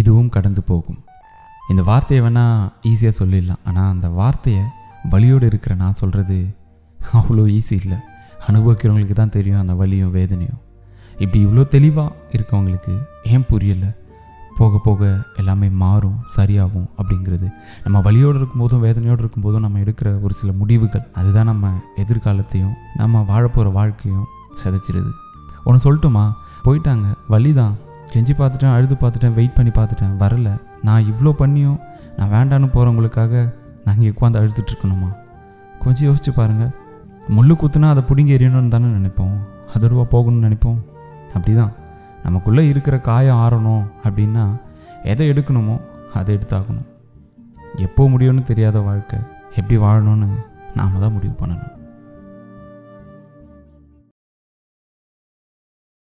இதுவும் கடந்து போகும். இந்த வார்த்தையை வேணால் ஈஸியாக சொல்லிடலாம். ஆனால் அந்த வார்த்தையை வலியோடு இருக்கிற நான் சொல்கிறது அவ்வளோ ஈஸி இல்லை. அனுபவிக்கிறவங்களுக்கு தான் தெரியும் அந்த வலியும் வேதனையும். இப்படி இவ்வளோ தெளிவாக இருக்கவங்களுக்கு ஏன் புரியலை? போக போக எல்லாமே மாறும் சரியாகும் அப்படிங்கிறது. நம்ம வழியோடு இருக்கும்போதும் வேதனையோடு இருக்கும்போதும் நம்ம எடுக்கிற ஒரு சில முடிவுகள் அதுதான் நம்ம எதிர்காலத்தையும் நம்ம வாழப்போகிற வாழ்க்கையும் சிதைச்சிருது. ஒன்று சொல்லட்டுமா? போயிட்டாங்க. வழி தான் கெஞ்சி பார்த்துட்டேன் அழுது பார்த்துட்டேன் வெயிட் பண்ணி பார்த்துட்டேன். வரல. நான் இவ்வளோ பண்ணியும் நான் வேண்டான்னு போகிறவங்களுக்காக நான் இங்கே உட்காந்து அழுதுட்டுருக்கணுமா கொஞ்சம் யோசிச்சு பாருங்கள் முள்ளு குத்துனா அதை பிடுங்கி எறியணும்னு தானே நினைப்போம். அதர்வா போகணும்னு நினைப்போம். அப்படி தான் நமக்குள்ளே இருக்கிற காயம் ஆறணும் அப்படின்னா எதை எடுக்கணுமோ அதை எடுத்தாகணும். எப்போ முடியும்னு தெரியாத வாழ்க்கை. எப்படி வாழணும்னு நாம் தான் முடிவு பண்ணணும்.